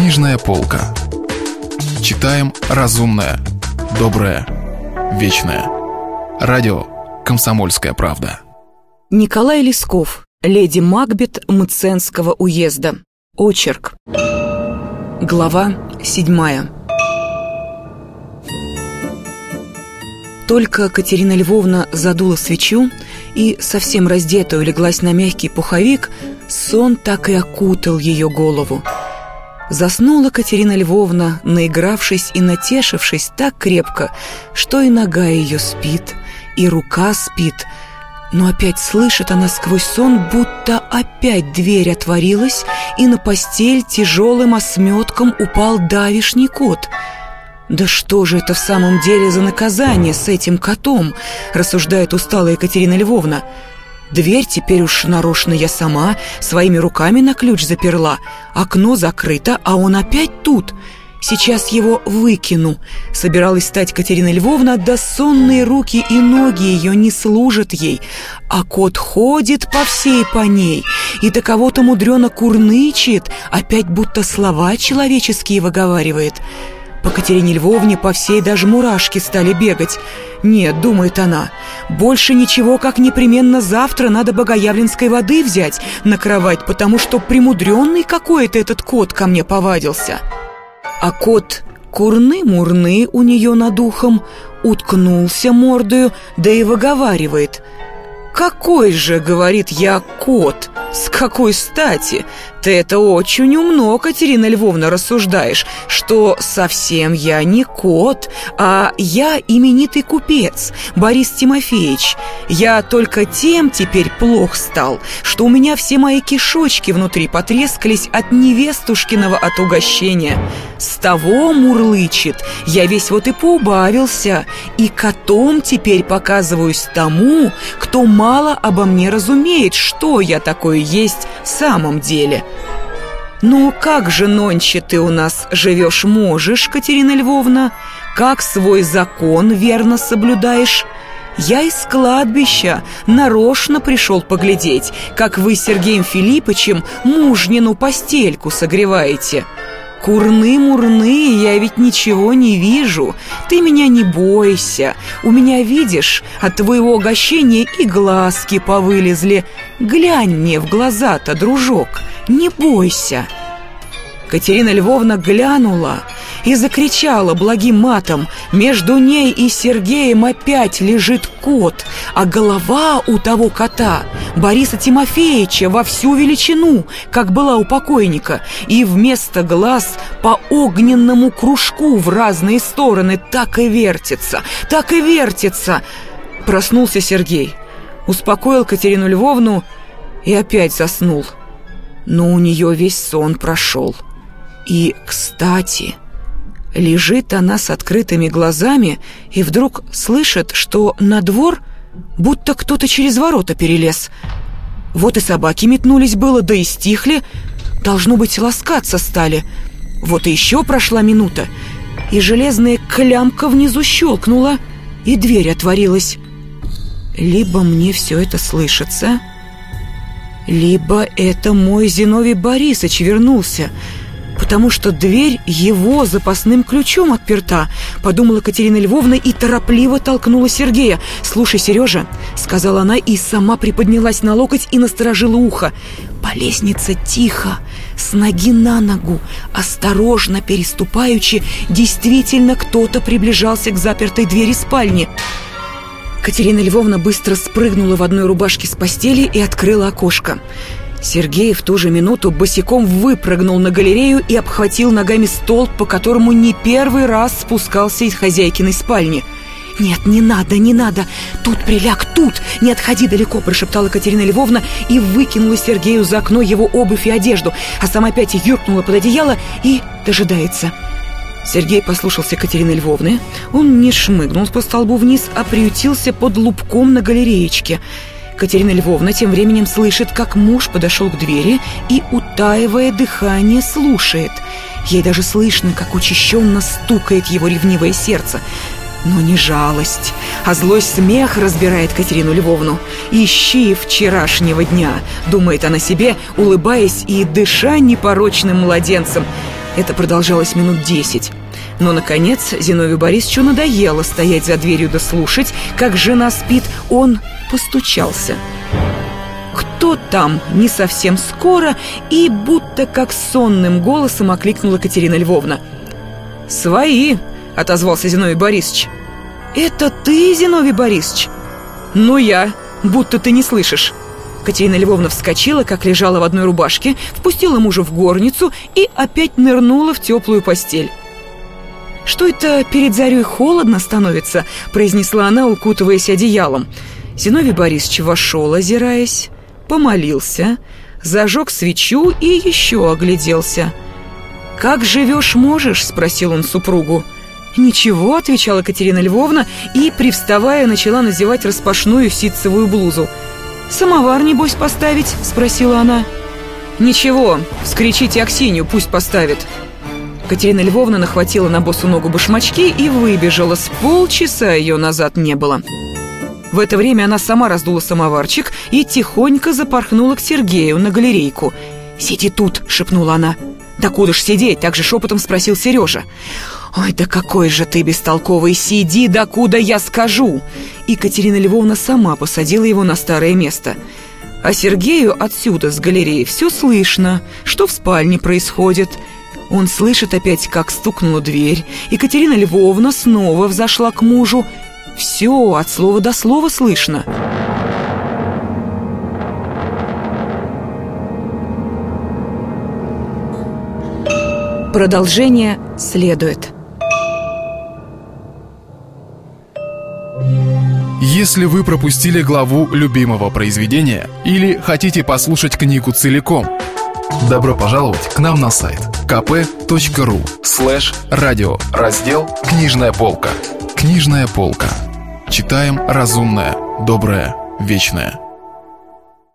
Книжная полка. Читаем разумное, доброе, вечное. Радио «Комсомольская правда». Николай Лесков, леди Макбет Мценского уезда. Очерк. Глава седьмая. Только Катерина Львовна задула свечу и, совсем раздетая, улеглась на мягкий пуховик, сон так и окутал ее голову. Заснула Катерина Львовна, наигравшись и натешившись так крепко, что и нога ее спит, и рука спит, но опять слышит она сквозь сон, будто опять дверь отворилась, и на постель тяжелым осметком упал давишний кот — «Да что же это в самом деле за наказание с этим котом?» рассуждает усталая Екатерина Львовна. «Дверь теперь уж нарочно я сама своими руками на ключ заперла. Окно закрыто, а он опять тут. Сейчас его выкину». Собиралась стать Катерина Львовна, да сонные руки и ноги ее не служат ей. А кот ходит по всей по ней, и таково-то мудрено курнычет, опять будто слова человеческие выговаривает. По Катерине Львовне по всей даже мурашки стали бегать. Нет, думает она, больше ничего, как непременно завтра надо богоявленской воды взять на кровать, потому что примудренный какой-то этот кот ко мне повадился. А кот курны-мурны у нее над ухом, уткнулся мордою, да и выговаривает. «Какой же, — говорит я, — кот? С какой стати? Ты это очень умно, Катерина Львовна, рассуждаешь, что совсем я не кот, а я именитый купец, Борис Тимофеевич. Я только тем теперь плох стал, что у меня все мои кишочки внутри потрескались от невестушкиного от угощения. С того мурлычет, я весь вот и поубавился, и котом теперь показываюсь тому, кто мало обо мне разумеет, что я такое есть в самом деле». «Ну, как же нонче ты у нас живешь можешь, Катерина Львовна? Как свой закон верно соблюдаешь?» Я из кладбища нарочно пришел поглядеть, как вы с Сергеем Филипповичем мужнину постельку согреваете. Курны-мурны, я ведь ничего не вижу. Ты меня не бойся. У меня, видишь, от твоего угощения и глазки повылезли. Глянь мне в глаза-то, дружок, не бойся. Катерина Львовна глянула и закричала благим матом. Между ней и Сергеем опять лежит кот, а голова у того кота Бориса Тимофеевича во всю величину, как была у покойника, и вместо глаз по огненному кружку в разные стороны так и вертится, так и вертится. Проснулся Сергей, успокоил Катерину Львовну и опять заснул. Но у нее весь сон прошел. И, кстати, лежит она с открытыми глазами и вдруг слышит, что на двор будто кто-то через ворота перелез. Вот и собаки метнулись было, да и стихли. Должно быть, ласкаться стали. Вот и еще прошла минута, и железная клямка внизу щелкнула, и дверь отворилась. Либо мне все это слышится, либо это мой Зиновий Борисович вернулся — потому что дверь его запасным ключом отперта, подумала Катерина Львовна и торопливо толкнула Сергея. «Слушай, Сережа», — сказала она и сама приподнялась на локоть и насторожила ухо. «По лестнице тихо, с ноги на ногу, осторожно переступаючи, действительно кто-то приближался к запертой двери спальни». Катерина Львовна быстро спрыгнула в одной рубашке с постели и открыла окошко. Сергей в ту же минуту босиком выпрыгнул на галерею и обхватил ногами столб, по которому не первый раз спускался из хозяйкиной спальни. «Нет, не надо, не надо! Тут приляг, тут! Не отходи далеко!» – прошептала Катерина Львовна и выкинула Сергею за окно его обувь и одежду, а сама опять юркнула под одеяло и дожидается. Сергей послушался Катерины Львовны. Он не шмыгнул по столбу вниз, а приютился под лубком на галереечке – Катерина Львовна тем временем слышит, как муж подошел к двери и, утаивая дыхание, слушает. Ей даже слышно, как учащенно стукает его ревнивое сердце. Но не жалость, а злой смех разбирает Катерину Львовну. «Ищи вчерашнего дня», — думает она себе, улыбаясь и дыша непорочным младенцем. Это продолжалось минут десять. Но, наконец, Зиновию Борисовичу надоело стоять за дверью да слушать, как жена спит. Он постучался. «Кто там?» не совсем скоро и будто как сонным голосом окликнула Катерина Львовна. «Свои!» — отозвался Зиновий Борисович. «Это ты, Зиновий Борисович?» «Ну я, будто ты не слышишь». Катерина Львовна вскочила, как лежала в одной рубашке, впустила мужа в горницу и опять нырнула в теплую постель. «Что это перед зарей холодно становится?» – произнесла она, укутываясь одеялом. Зиновий Борисович вошел, озираясь, помолился, зажег свечу и еще огляделся. «Как живешь можешь?» – спросил он супругу. «Ничего», – отвечала Катерина Львовна и, привставая, начала надевать распашную ситцевую блузу – «Самовар, небось, поставить?» – спросила она. «Ничего, вскричите Аксинью, пусть поставит». Катерина Львовна нахватила на босу ногу башмачки и выбежала. С полчаса ее назад не было. В это время она сама раздула самоварчик и тихонько запорхнула к Сергею на галерейку. «Сиди тут!» – шепнула она. «Да куда ж сидеть?» – также шепотом спросил Сережа. «Ой, да какой же ты бестолковый! Сиди, докуда я скажу!» И Катерина Львовна сама посадила его на старое место. А Сергею отсюда, с галереи, все слышно, что в спальне происходит. Он слышит опять, как стукнула дверь. И Катерина Львовна снова взошла к мужу. Все от слова до слова слышно. Продолжение следует. Если вы пропустили главу любимого произведения или хотите послушать книгу целиком, добро пожаловать к нам на сайт kp.ru слэш радио раздел «Книжная полка». Книжная полка. Читаем разумное, доброе, вечное.